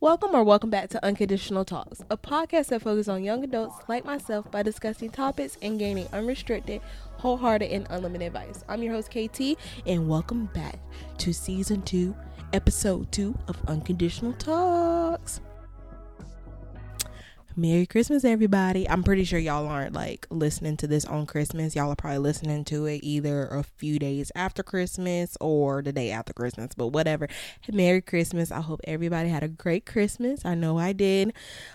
Welcome or welcome back to Unconditional Talks, a podcast that focuses on young adults like myself by discussing topics and gaining unrestricted, wholehearted, and unlimited advice. I'm your host, KT, and welcome back to season two, episode two of Unconditional Talks. Merry Christmas, everybody. I'm pretty sure y'all aren't like listening to this on Christmas. Y'all are probably listening to it either a few days after Christmas or the day after Christmas, but whatever. Merry Christmas. I hope everybody had a great Christmas. I know I did.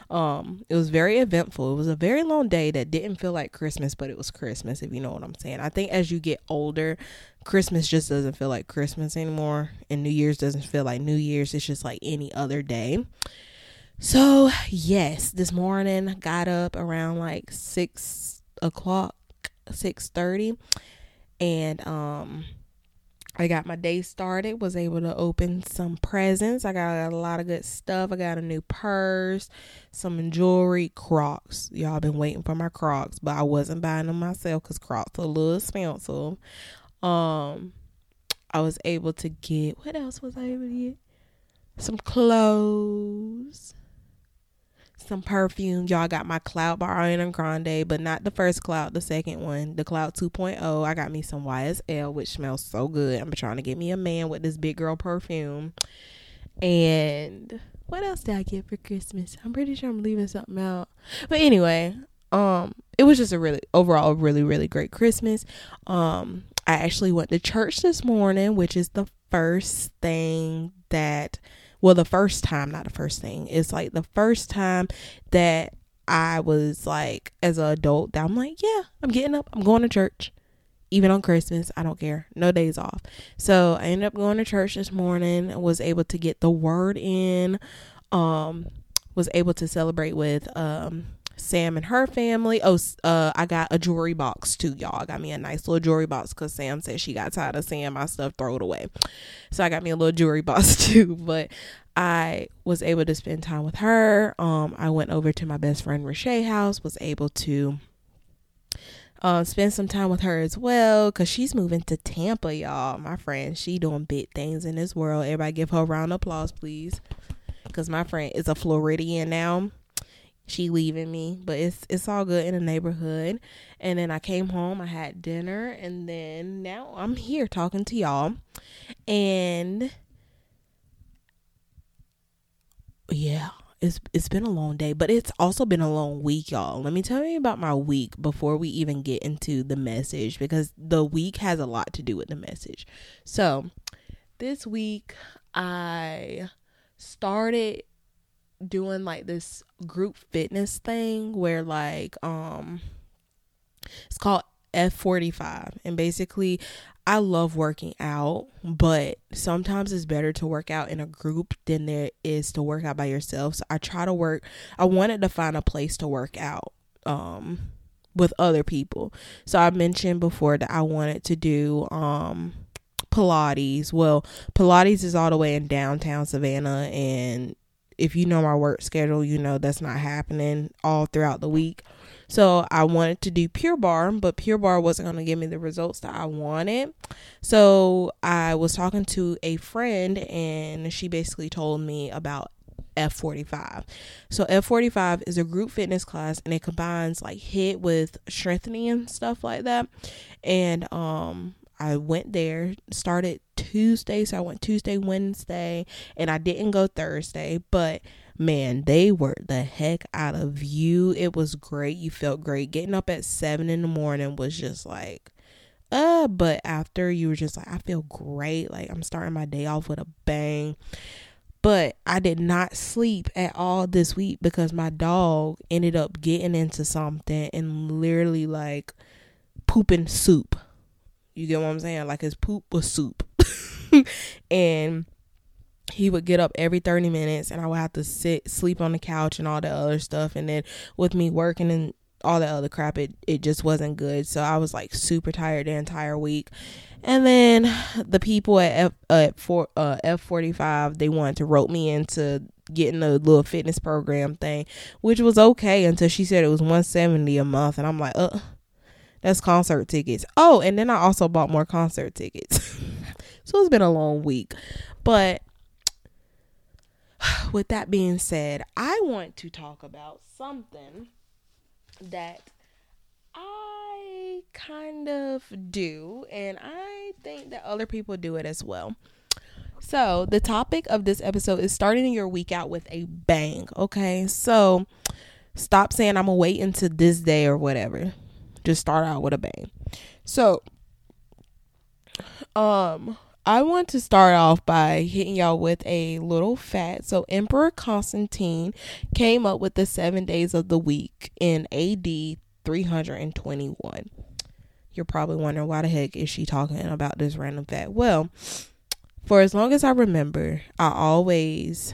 Um, it was very eventful. It was a very long day that didn't feel like Christmas, but it was Christmas, if you know what I'm saying. I think as you get older, Christmas just doesn't feel like Christmas anymore, and New Year's doesn't feel like New Year's. It's just like any other day. So, yes, this morning got up around like six o'clock, six thirty, and um, I got my day started. Was able to open some presents. I got a lot of good stuff. I got a new purse, some jewelry, Crocs. Y'all been waiting for my Crocs, but I wasn't buying them myself because Crocs are a little expensive. Um, I was able to get what else was I able to get? Some clothes some perfume. Y'all got my Cloud by Ariana Grande, but not the first Cloud, the second one, the Cloud 2.0. I got me some YSL, which smells so good. I'm trying to get me a man with this big girl perfume. And what else did I get for Christmas? I'm pretty sure I'm leaving something out. But anyway, um, it was just a really overall really really great Christmas. Um, I actually went to church this morning, which is the first thing that well the first time not the first thing it's like the first time that i was like as an adult that i'm like yeah i'm getting up i'm going to church even on christmas i don't care no days off. So i ended up going to church this morning was able to get the word in um was able to celebrate with um Sam and her family. Oh, uh, I got a jewelry box too, y'all. I got me a nice little jewelry box because Sam said she got tired of seeing my stuff, throw it away. So I got me a little jewelry box too. But I was able to spend time with her. Um, I went over to my best friend Rashay house. Was able to uh, spend some time with her as well because she's moving to Tampa, y'all. My friend, she doing big things in this world. Everybody give her a round of applause, please. Because my friend is a Floridian now she leaving me but it's it's all good in the neighborhood. And then i came home i had dinner and then now i'm here talking to y'all. And yeah it's it's been a long day but it's also been a long week y'all. Let me tell you about my week before we even get into the message because the week has a lot to do with the message. So this week i started doing like this group fitness thing where like um it's called F45 and basically I love working out, but sometimes it's better to work out in a group than there is to work out by yourself. So I try to work I wanted to find a place to work out um with other people. So I mentioned before that I wanted to do um Pilates. Well, Pilates is all the way in downtown Savannah and if you know my work schedule, you know that's not happening all throughout the week. So I wanted to do Pure Barre, but Pure Barre wasn't going to give me the results that I wanted. So I was talking to a friend, and she basically told me about F45. So F45 is a group fitness class, and it combines like HIIT with strengthening and stuff like that. And um, I went there, started Tuesday, so I went Tuesday, Wednesday, and I didn't go Thursday, but man, they worked the heck out of you. It was great. You felt great. Getting up at seven in the morning was just like, uh, but after you were just like, I feel great. Like I'm starting my day off with a bang. But I did not sleep at all this week because my dog ended up getting into something and literally like pooping soup you get what I'm saying? Like his poop was soup. and he would get up every 30 minutes and I would have to sit sleep on the couch and all that other stuff and then with me working and all that other crap it it just wasn't good so I was like super tired the entire week and then the people at F uh, at for uh F45 they wanted to rope me into getting a little fitness program thing which was okay until she said it was 170 a month and I'm like uh that's concert tickets. Oh, and then I also bought more concert tickets. so it's been a long week. But with that being said, I want to talk about something that I kind of do, and I think that other people do it as well. So, the topic of this episode is starting your week out with a bang. Okay. So, stop saying I'm to wait until this day or whatever. Just start out with a bang. So, um, I want to start off by hitting y'all with a little fact. So, Emperor Constantine came up with the seven days of the week in AD 321. You're probably wondering why the heck is she talking about this random fact? Well, for as long as I remember, I always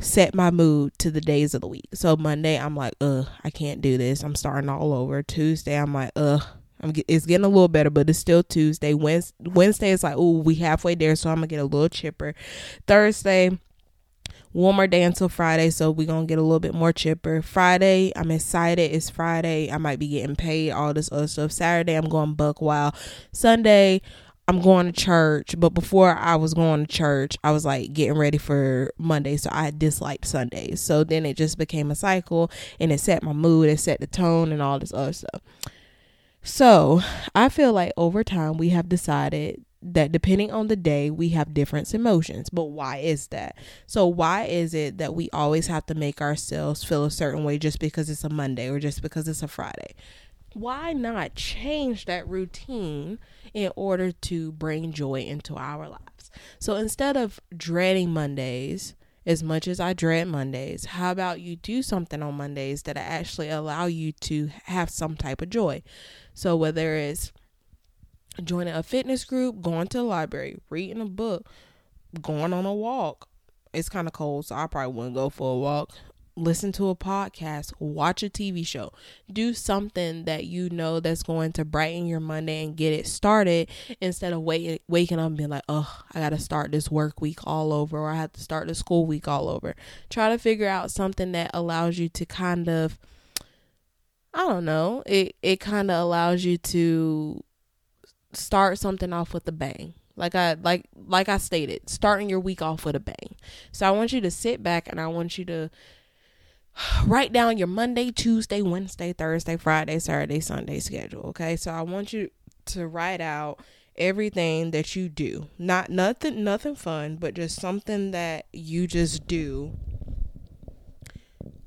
set my mood to the days of the week. So Monday, I'm like, ugh, I can't do this. I'm starting all over. Tuesday, I'm like, ugh, I'm get, it's getting a little better, but it's still Tuesday. Wednesday, Wednesday is like, oh, we halfway there, so I'm gonna get a little chipper. Thursday, more day until Friday, so we're gonna get a little bit more chipper. Friday, I'm excited. It's Friday. I might be getting paid, all this other stuff. Saturday, I'm going buck wild. Sunday, I'm going to church, but before I was going to church, I was like getting ready for Monday, so I disliked Sundays. So then it just became a cycle and it set my mood, it set the tone, and all this other stuff. So I feel like over time we have decided that depending on the day we have different emotions but why is that so why is it that we always have to make ourselves feel a certain way just because it's a monday or just because it's a friday why not change that routine in order to bring joy into our lives so instead of dreading mondays as much as I dread Mondays, how about you do something on Mondays that actually allow you to have some type of joy? So whether it's joining a fitness group, going to the library, reading a book, going on a walk. It's kind of cold, so I probably wouldn't go for a walk. Listen to a podcast, watch a TV show, do something that you know that's going to brighten your Monday and get it started instead of waiting, waking up and being like, oh, I got to start this work week all over or I have to start the school week all over. Try to figure out something that allows you to kind of, I don't know, it, it kind of allows you to start something off with a bang. Like I like like I stated, starting your week off with a bang. So I want you to sit back and I want you to write down your Monday, Tuesday, Wednesday, Thursday, Friday, Saturday, Sunday schedule, okay? So I want you to write out everything that you do. Not nothing nothing fun, but just something that you just do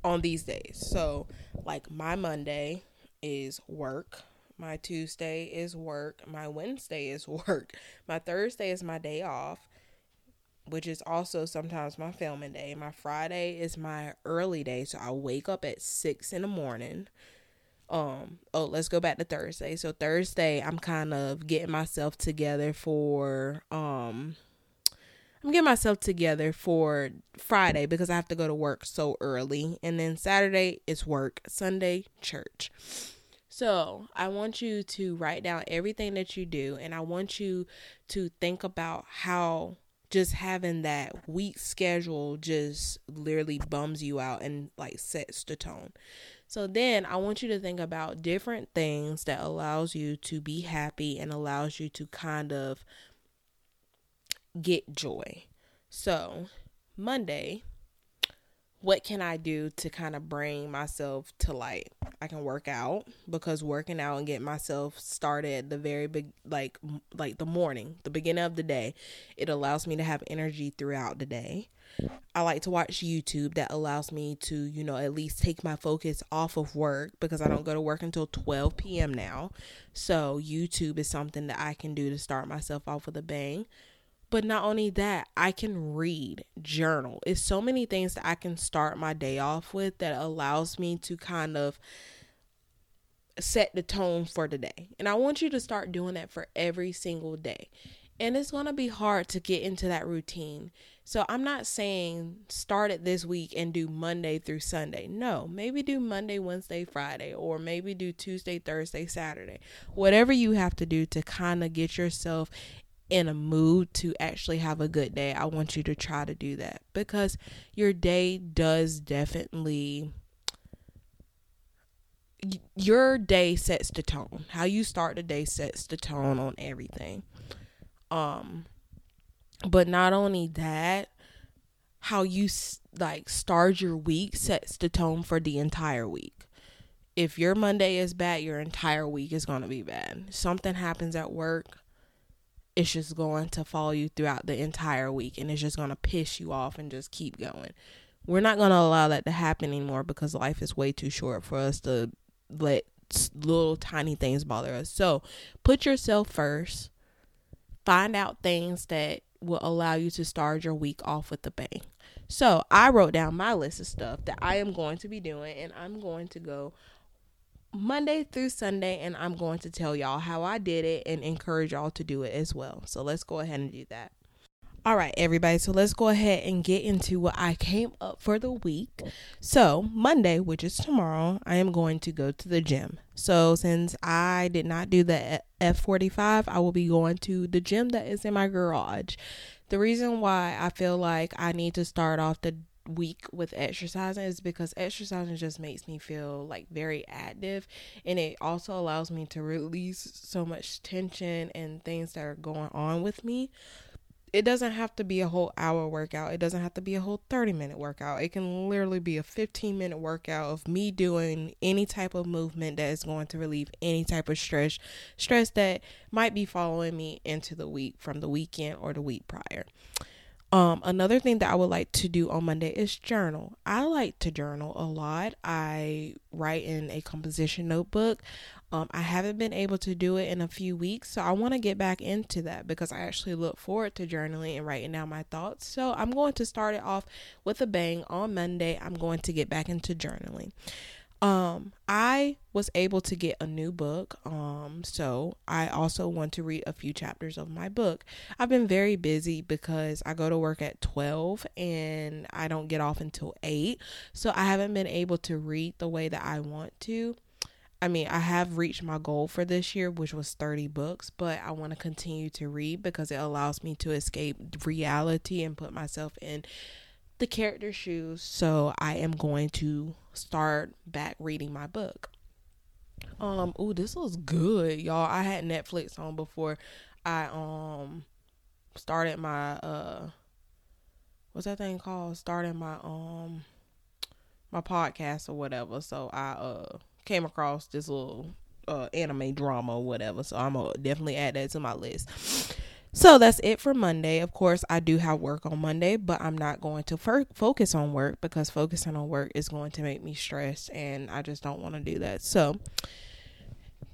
on these days. So, like my Monday is work. My Tuesday is work. My Wednesday is work. My Thursday is my day off, which is also sometimes my filming day. My Friday is my early day, so I wake up at six in the morning. Um, oh, let's go back to Thursday. So Thursday, I'm kind of getting myself together for um I'm getting myself together for Friday because I have to go to work so early. And then Saturday is work, Sunday, church. So, I want you to write down everything that you do, and I want you to think about how just having that week schedule just literally bums you out and like sets the tone. So then I want you to think about different things that allows you to be happy and allows you to kind of get joy. So, Monday, what can I do to kind of bring myself to light? I can work out because working out and getting myself started the very big like like the morning, the beginning of the day, it allows me to have energy throughout the day. I like to watch YouTube that allows me to, you know, at least take my focus off of work because I don't go to work until 12 p.m. now. So, YouTube is something that I can do to start myself off with a bang. But not only that, I can read, journal. It's so many things that I can start my day off with that allows me to kind of set the tone for the day. And I want you to start doing that for every single day. And it's going to be hard to get into that routine. So I'm not saying start it this week and do Monday through Sunday. No, maybe do Monday, Wednesday, Friday, or maybe do Tuesday, Thursday, Saturday. Whatever you have to do to kind of get yourself in a mood to actually have a good day, I want you to try to do that because your day does definitely your day sets the tone. How you start the day sets the tone on everything. Um but not only that, how you like start your week sets the tone for the entire week. If your Monday is bad, your entire week is going to be bad. Something happens at work, it's just going to follow you throughout the entire week and it's just going to piss you off and just keep going. We're not going to allow that to happen anymore because life is way too short for us to let little tiny things bother us. So, put yourself first. Find out things that will allow you to start your week off with a bang. So, I wrote down my list of stuff that I am going to be doing and I'm going to go Monday through Sunday, and I'm going to tell y'all how I did it and encourage y'all to do it as well. So let's go ahead and do that. All right, everybody. So let's go ahead and get into what I came up for the week. So, Monday, which is tomorrow, I am going to go to the gym. So, since I did not do the F45, I will be going to the gym that is in my garage. The reason why I feel like I need to start off the week with exercising is because exercising just makes me feel like very active and it also allows me to release so much tension and things that are going on with me. It doesn't have to be a whole hour workout. It doesn't have to be a whole 30 minute workout. It can literally be a 15 minute workout of me doing any type of movement that is going to relieve any type of stress, stress that might be following me into the week from the weekend or the week prior. Um, another thing that I would like to do on Monday is journal. I like to journal a lot. I write in a composition notebook. Um, I haven't been able to do it in a few weeks, so I want to get back into that because I actually look forward to journaling and writing down my thoughts. So I'm going to start it off with a bang on Monday. I'm going to get back into journaling um i was able to get a new book um so i also want to read a few chapters of my book. I've been very busy because i go to work at 12 and i don't get off until 8 so i haven't been able to read the way that i want to. I mean, I have reached my goal for this year, which was 30 books, but I want to continue to read because it allows me to escape reality and put myself in the character shoes. So I am going to start back reading my book. Um, oh, this was good, y'all. I had Netflix on before I um started my uh what's that thing called? Starting my um my podcast or whatever. So I uh came across this little uh anime drama or whatever. So I'm gonna definitely add that to my list. So that's it for Monday. Of course, I do have work on Monday, but I'm not going to f- focus on work because focusing on work is going to make me stressed and I just don't want to do that. So,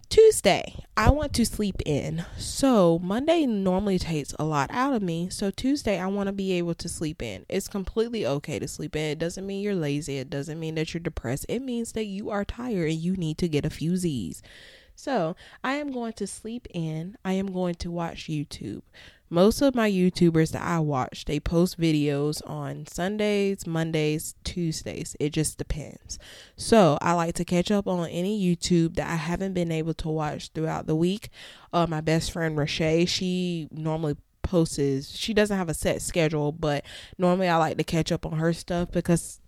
Tuesday, I want to sleep in. So, Monday normally takes a lot out of me. So, Tuesday, I want to be able to sleep in. It's completely okay to sleep in. It doesn't mean you're lazy, it doesn't mean that you're depressed. It means that you are tired and you need to get a few Z's. So I am going to sleep in. I am going to watch YouTube. Most of my YouTubers that I watch, they post videos on Sundays, Mondays, Tuesdays. It just depends. So I like to catch up on any YouTube that I haven't been able to watch throughout the week. Uh, my best friend Rashay, she normally posts. She doesn't have a set schedule, but normally I like to catch up on her stuff because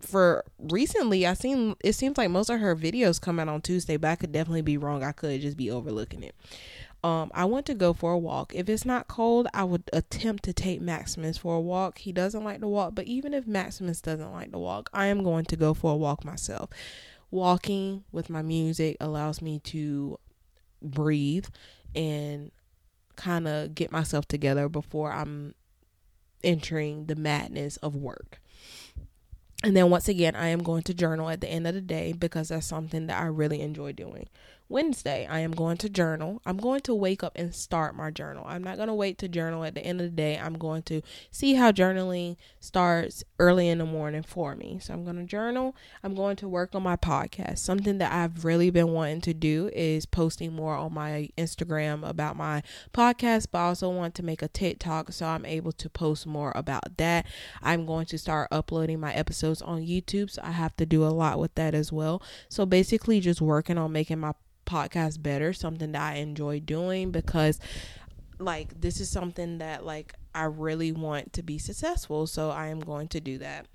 for recently I seen it seems like most of her videos come out on Tuesday, but I could definitely be wrong. I could just be overlooking it. Um, I want to go for a walk. If it's not cold, I would attempt to take Maximus for a walk. He doesn't like to walk, but even if Maximus doesn't like to walk, I am going to go for a walk myself. Walking with my music allows me to breathe and kind of get myself together before I'm entering the madness of work. And then once again, I am going to journal at the end of the day because that's something that I really enjoy doing. Wednesday, I am going to journal. I'm going to wake up and start my journal. I'm not going to wait to journal at the end of the day. I'm going to see how journaling starts early in the morning for me. So I'm going to journal. I'm going to work on my podcast. Something that I've really been wanting to do is posting more on my Instagram about my podcast, but I also want to make a TikTok so I'm able to post more about that. I'm going to start uploading my episodes on YouTube, so I have to do a lot with that as well. So basically, just working on making my podcast better, something that I enjoy doing because like this is something that like I really want to be successful, so I am going to do that.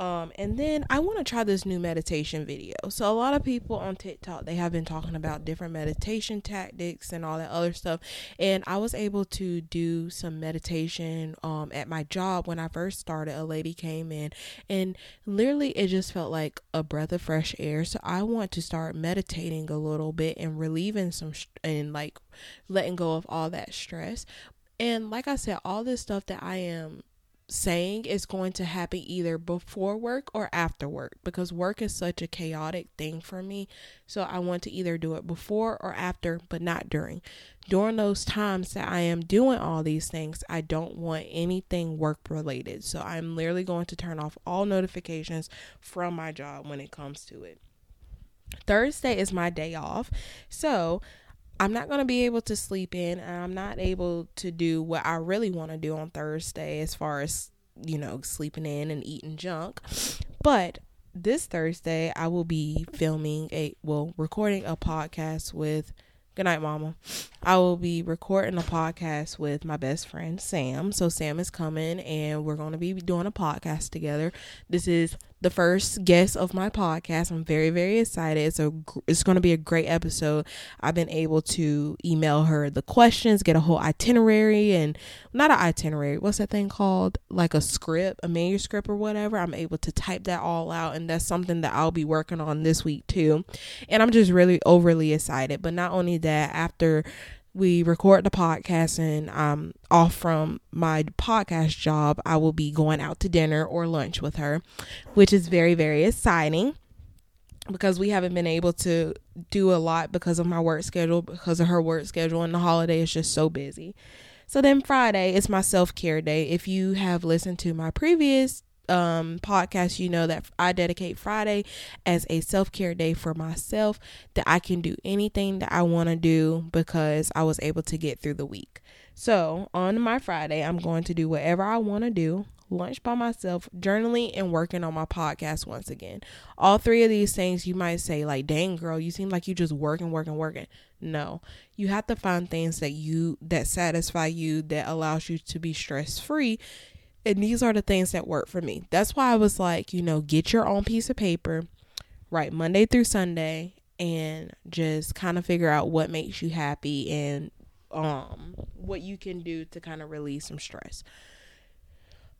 Um, and then I want to try this new meditation video. So a lot of people on TikTok they have been talking about different meditation tactics and all that other stuff. And I was able to do some meditation um at my job when I first started. A lady came in and literally it just felt like a breath of fresh air. So I want to start meditating a little bit and relieving some sh- and like letting go of all that stress. And like I said, all this stuff that I am saying is going to happen either before work or after work because work is such a chaotic thing for me. So I want to either do it before or after, but not during. During those times that I am doing all these things, I don't want anything work related. So I'm literally going to turn off all notifications from my job when it comes to it. Thursday is my day off. So I'm not going to be able to sleep in and I'm not able to do what I really want to do on Thursday as far as, you know, sleeping in and eating junk. But this Thursday, I will be filming a, well, recording a podcast with Good night, Mama. I will be recording a podcast with my best friend Sam. So Sam is coming, and we're going to be doing a podcast together. This is the first guest of my podcast. I'm very very excited. It's it's going to be a great episode. I've been able to email her the questions, get a whole itinerary and not an itinerary. What's that thing called? Like a script, a manuscript or whatever. I'm able to type that all out and that's something that I'll be working on this week too. And I'm just really overly excited. But not only that, after we record the podcast and I'm off from my podcast job, I will be going out to dinner or lunch with her, which is very, very exciting because we haven't been able to do a lot because of my work schedule, because of her work schedule, and the holiday is just so busy. So then Friday is my self care day. If you have listened to my previous um podcast you know that I dedicate Friday as a self-care day for myself that I can do anything that I want to do because I was able to get through the week. So, on my Friday, I'm going to do whatever I want to do, lunch by myself, journaling and working on my podcast once again. All three of these things you might say like, "Dang girl, you seem like you just working, working, working." No. You have to find things that you that satisfy you that allows you to be stress-free and these are the things that work for me. That's why I was like, you know, get your own piece of paper, write Monday through Sunday, and just kind of figure out what makes you happy and um what you can do to kind of release some stress.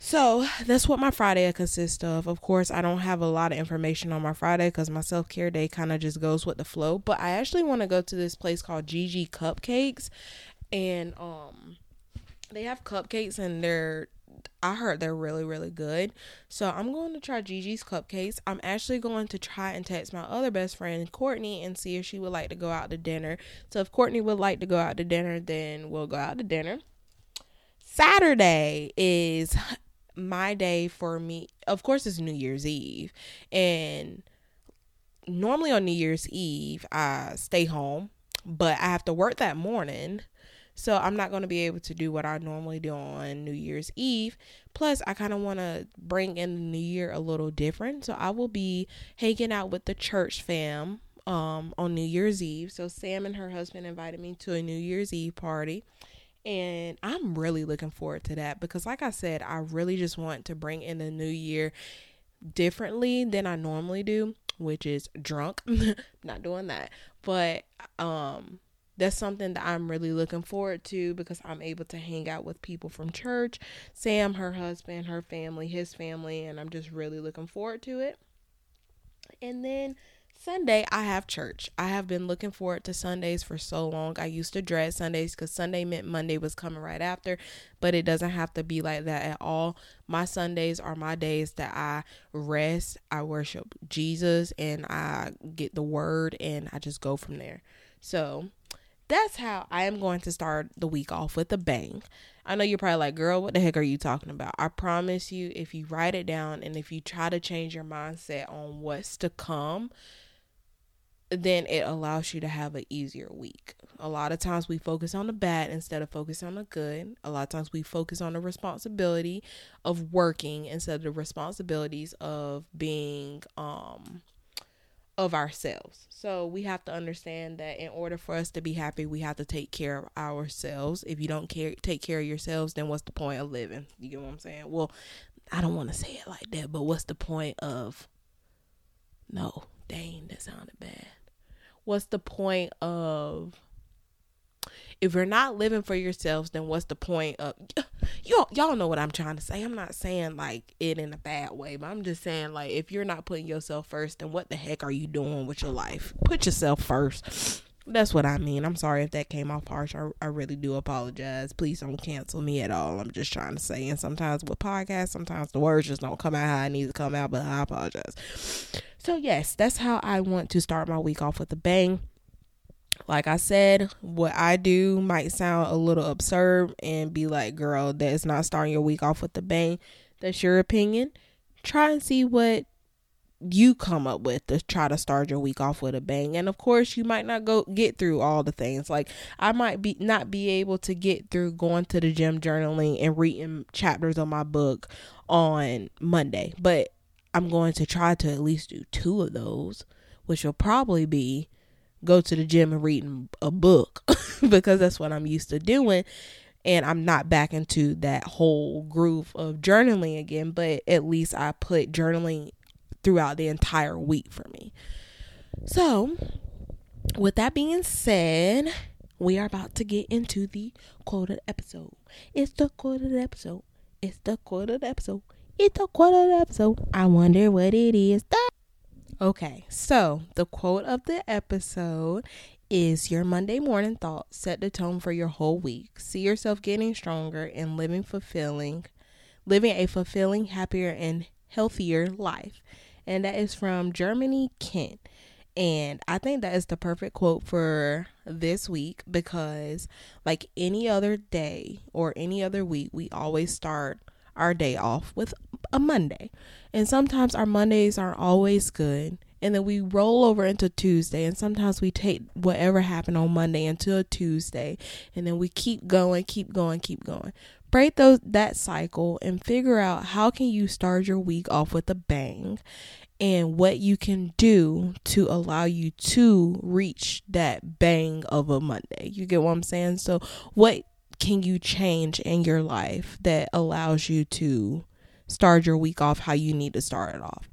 So that's what my Friday consists of. Of course, I don't have a lot of information on my Friday because my self care day kind of just goes with the flow. But I actually want to go to this place called GG Cupcakes, and um, they have cupcakes and they're I heard they're really, really good. So I'm going to try Gigi's cupcakes. I'm actually going to try and text my other best friend, Courtney, and see if she would like to go out to dinner. So if Courtney would like to go out to dinner, then we'll go out to dinner. Saturday is my day for me. Of course, it's New Year's Eve. And normally on New Year's Eve, I stay home, but I have to work that morning. So I'm not going to be able to do what I normally do on New Year's Eve. Plus, I kind of want to bring in the new year a little different. So I will be hanging out with the church fam um, on New Year's Eve. So Sam and her husband invited me to a New Year's Eve party. And I'm really looking forward to that because, like I said, I really just want to bring in the new year differently than I normally do, which is drunk. Not doing that. But um that's something that I'm really looking forward to because I'm able to hang out with people from church, Sam, her husband, her family, his family, and I'm just really looking forward to it. And then Sunday, I have church. I have been looking forward to Sundays for so long. I used to dread Sundays because Sunday meant Monday was coming right after, but it doesn't have to be like that at all. My Sundays are my days that I rest, I worship Jesus, and I get the word, and I just go from there. So, that's how I am going to start the week off with a bang. I know you're probably like, girl, what the heck are you talking about? I promise you, if you write it down and if you try to change your mindset on what's to come, then it allows you to have an easier week. A lot of times we focus on the bad instead of focusing on the good. A lot of times we focus on the responsibility of working instead of the responsibilities of being um of ourselves. So we have to understand that in order for us to be happy, we have to take care of ourselves. If you don't care take care of yourselves, then what's the point of living? You get what I'm saying? Well, I don't want to say it like that, but what's the point of no, dang, that sounded bad. What's the point of if you're not living for yourselves, then what's the point of y'all y'all know what I'm trying to say. I'm not saying like it in a bad way, but I'm just saying like if you're not putting yourself first, then what the heck are you doing with your life? Put yourself first. That's what I mean. I'm sorry if that came off harsh. I, I really do apologize. Please don't cancel me at all. I'm just trying to say. And sometimes with podcasts, sometimes the words just don't come out how I need to come out, but I apologize. So, yes, that's how I want to start my week off with a bang. Like I said, what I do might sound a little absurd and be like, girl, that's not starting your week off with a bang. That's your opinion. Try and see what you come up with to try to start your week off with a bang and of course you might not go get through all the things like i might be not be able to get through going to the gym journaling and reading chapters of my book on monday but i'm going to try to at least do two of those which will probably be go to the gym and reading a book because that's what i'm used to doing and I'm not back into that whole groove of journaling again, but at least I put journaling throughout the entire week for me. So, with that being said, we are about to get into the quoted episode. It's the quoted episode. It's the quoted episode. It's the quoted episode. I wonder what it is. Okay, so the quote of the episode is your Monday morning thought set the tone for your whole week. See yourself getting stronger and living fulfilling, living a fulfilling, happier and healthier life and that is from Germany Kent. And I think that is the perfect quote for this week because, like any other day or any other week, we always start our day off with a Monday. And sometimes our Mondays aren't always good. And then we roll over into Tuesday. And sometimes we take whatever happened on Monday into a Tuesday. And then we keep going, keep going, keep going. Break those that cycle and figure out how can you start your week off with a bang and what you can do to allow you to reach that bang of a Monday. You get what I'm saying? So, what can you change in your life that allows you to start your week off how you need to start it off?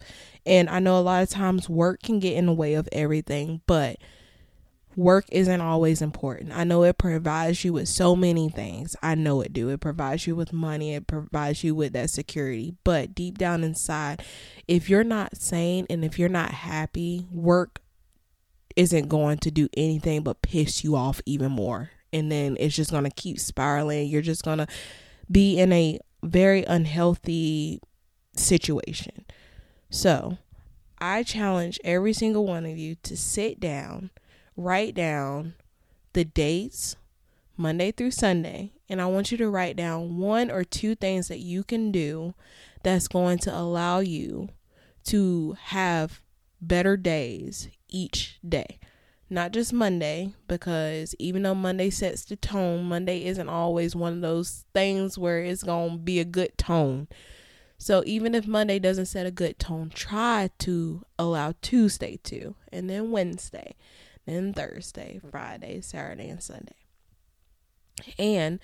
And I know a lot of times work can get in the way of everything, but work isn't always important. I know it provides you with so many things. I know it do. It provides you with money, it provides you with that security. But deep down inside, if you're not sane and if you're not happy, work isn't going to do anything but piss you off even more. And then it's just going to keep spiraling. You're just going to be in a very unhealthy situation. So, I challenge every single one of you to sit down write down the dates, Monday through Sunday, and I want you to write down one or two things that you can do that's going to allow you to have better days each day. Not just Monday, because even though Monday sets the tone, Monday isn't always one of those things where it's going to be a good tone. So even if Monday doesn't set a good tone, try to allow Tuesday to, and then Wednesday, then Thursday, Friday, Saturday, and Sunday. And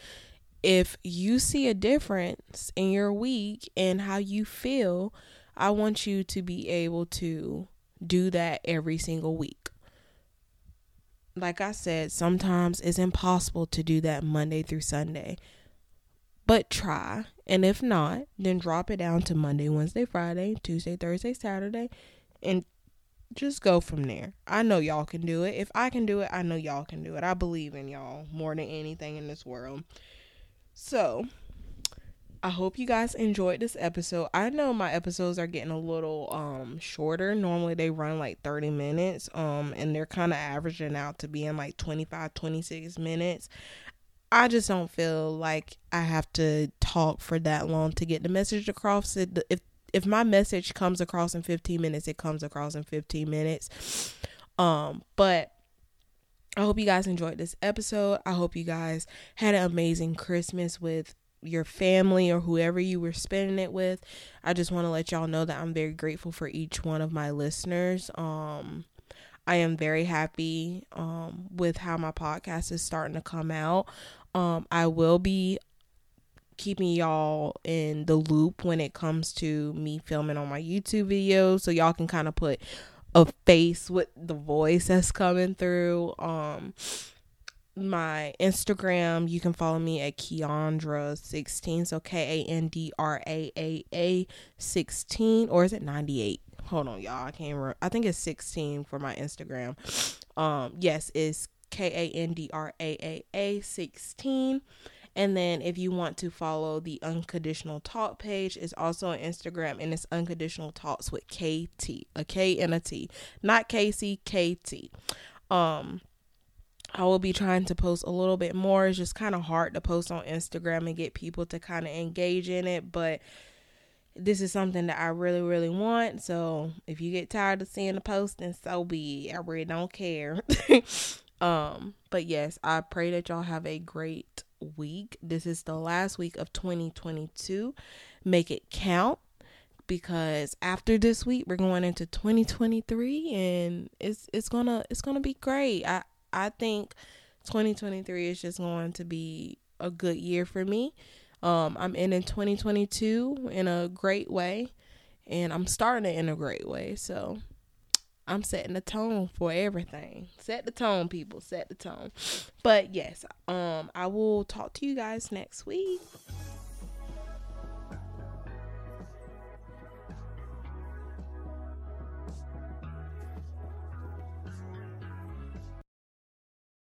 if you see a difference in your week and how you feel, I want you to be able to do that every single week. Like I said, sometimes it's impossible to do that Monday through Sunday, but try. And if not, then drop it down to Monday, Wednesday, Friday, Tuesday, Thursday, Saturday, and just go from there. I know y'all can do it. If I can do it, I know y'all can do it. I believe in y'all more than anything in this world. So, I hope you guys enjoyed this episode. I know my episodes are getting a little um shorter. Normally they run like 30 minutes um and they're kind of averaging out to being like 25 26 minutes. I just don't feel like I have to talk for that long to get the message across. If if my message comes across in 15 minutes, it comes across in 15 minutes. Um, but I hope you guys enjoyed this episode. I hope you guys had an amazing Christmas with your family or whoever you were spending it with. I just want to let y'all know that I'm very grateful for each one of my listeners. Um I am very happy um with how my podcast is starting to come out. Um I will be keeping y'all in the loop when it comes to me filming on my YouTube videos so y'all can kind of put a face with the voice that's coming through. Um my Instagram, you can follow me at Kandraa16. So K A N D R A A A 16. Or is it 98? Hold on, y'all. I can't remember. I think it's 16 for my Instagram. Um, yes, it's K A N D R A A A 16. And then if you want to follow the Unconditional Talk page, it's also on Instagram and it's Unconditional Talks with KT, a K and a T, not Casey, KT. Um, I will be trying to post a little bit more. It's just kind of hard to post on Instagram and get people to kind of engage in it, but this is something that I really, really want. So if you get tired of seeing the post, then so be it. I really don't care. um, but yes, I pray that y'all have a great week. This is the last week of 2022. Make it count because after this week we're going into 2023 and it's it's to it's to be great. I I think 2023 is just going to be a good year for me. Um I'm in in 2022 in a great way and I'm starting it in a great way. So I'm setting the tone for everything. Set the tone, people. Set the tone. But yes, um, I will talk to you guys next week.